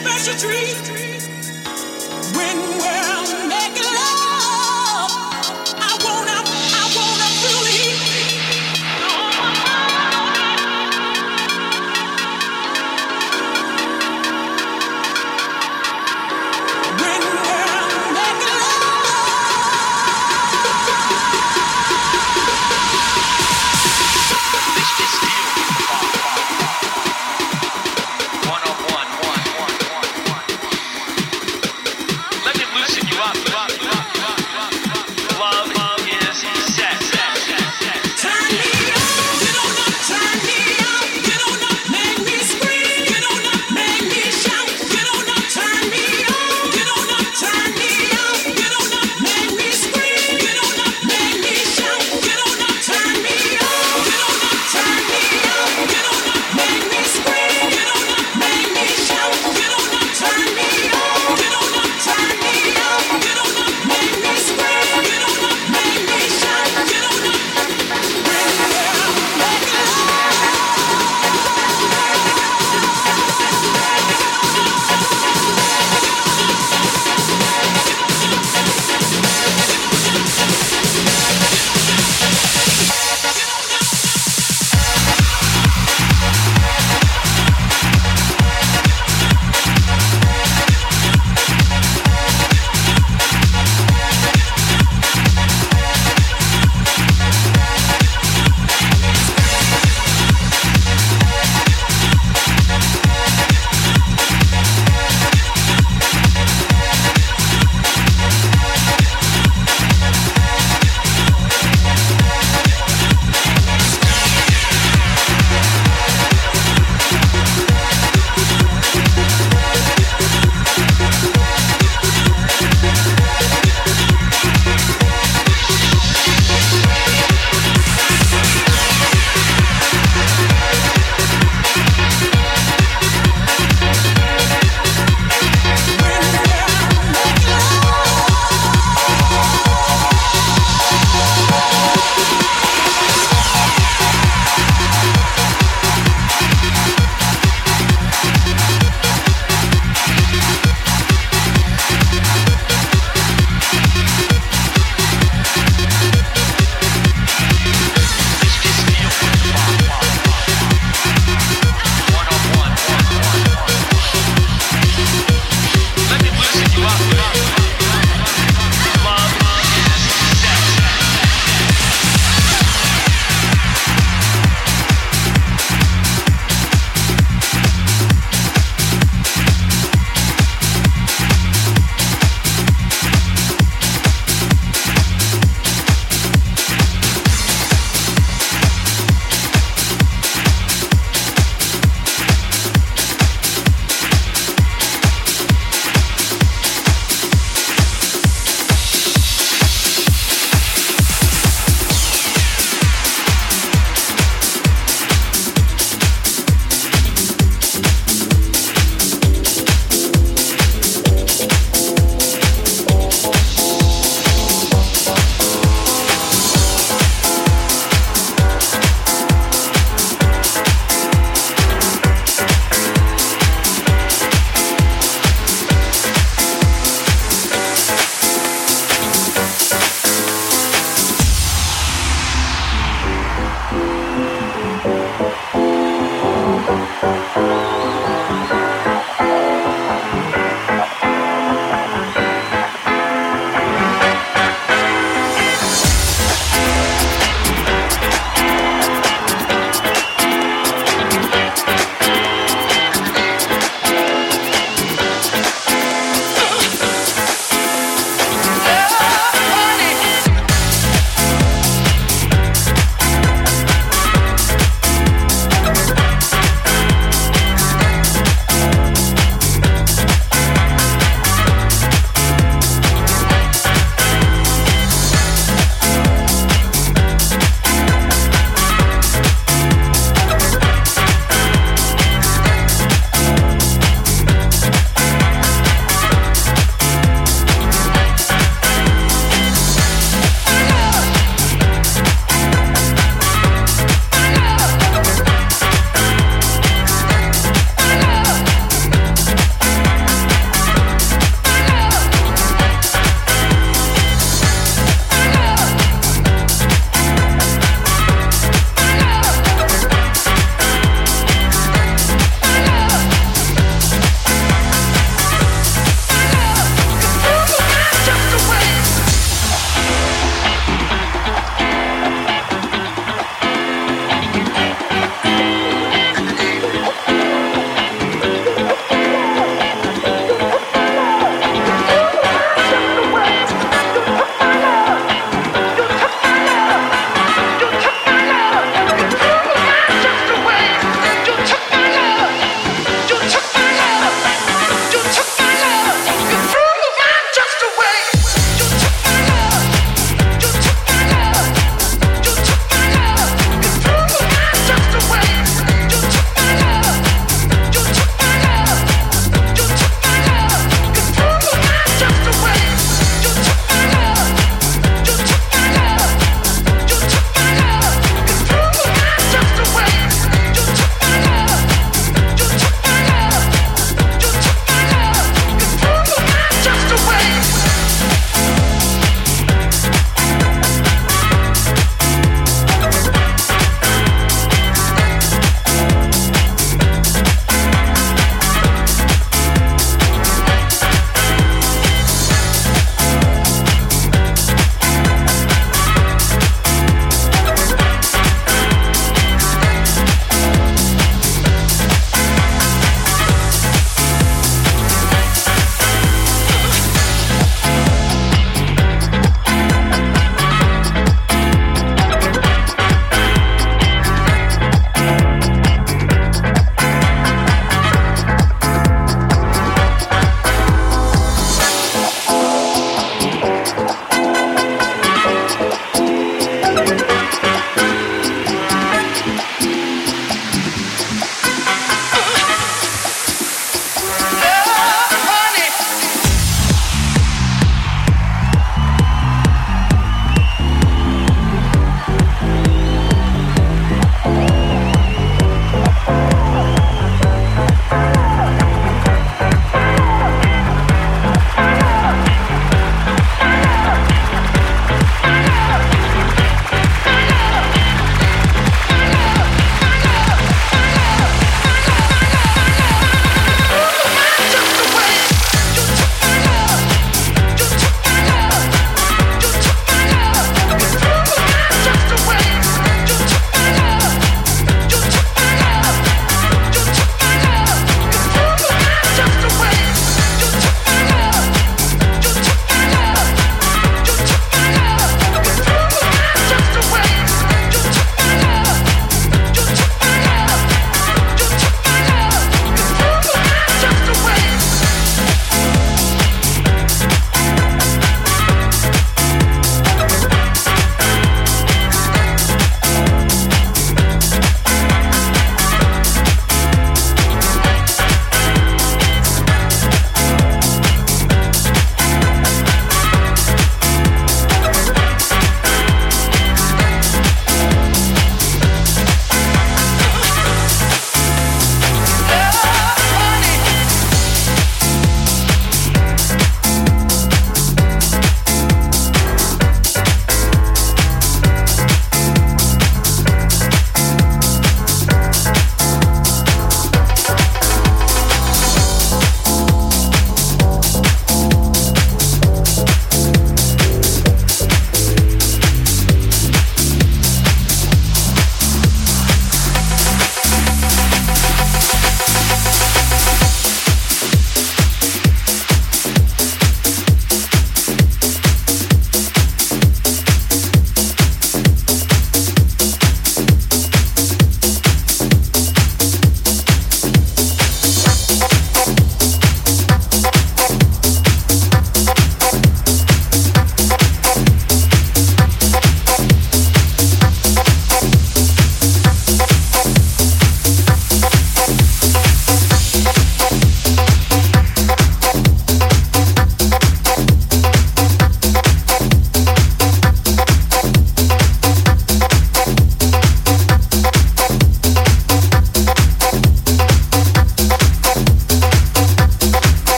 special treat. When we're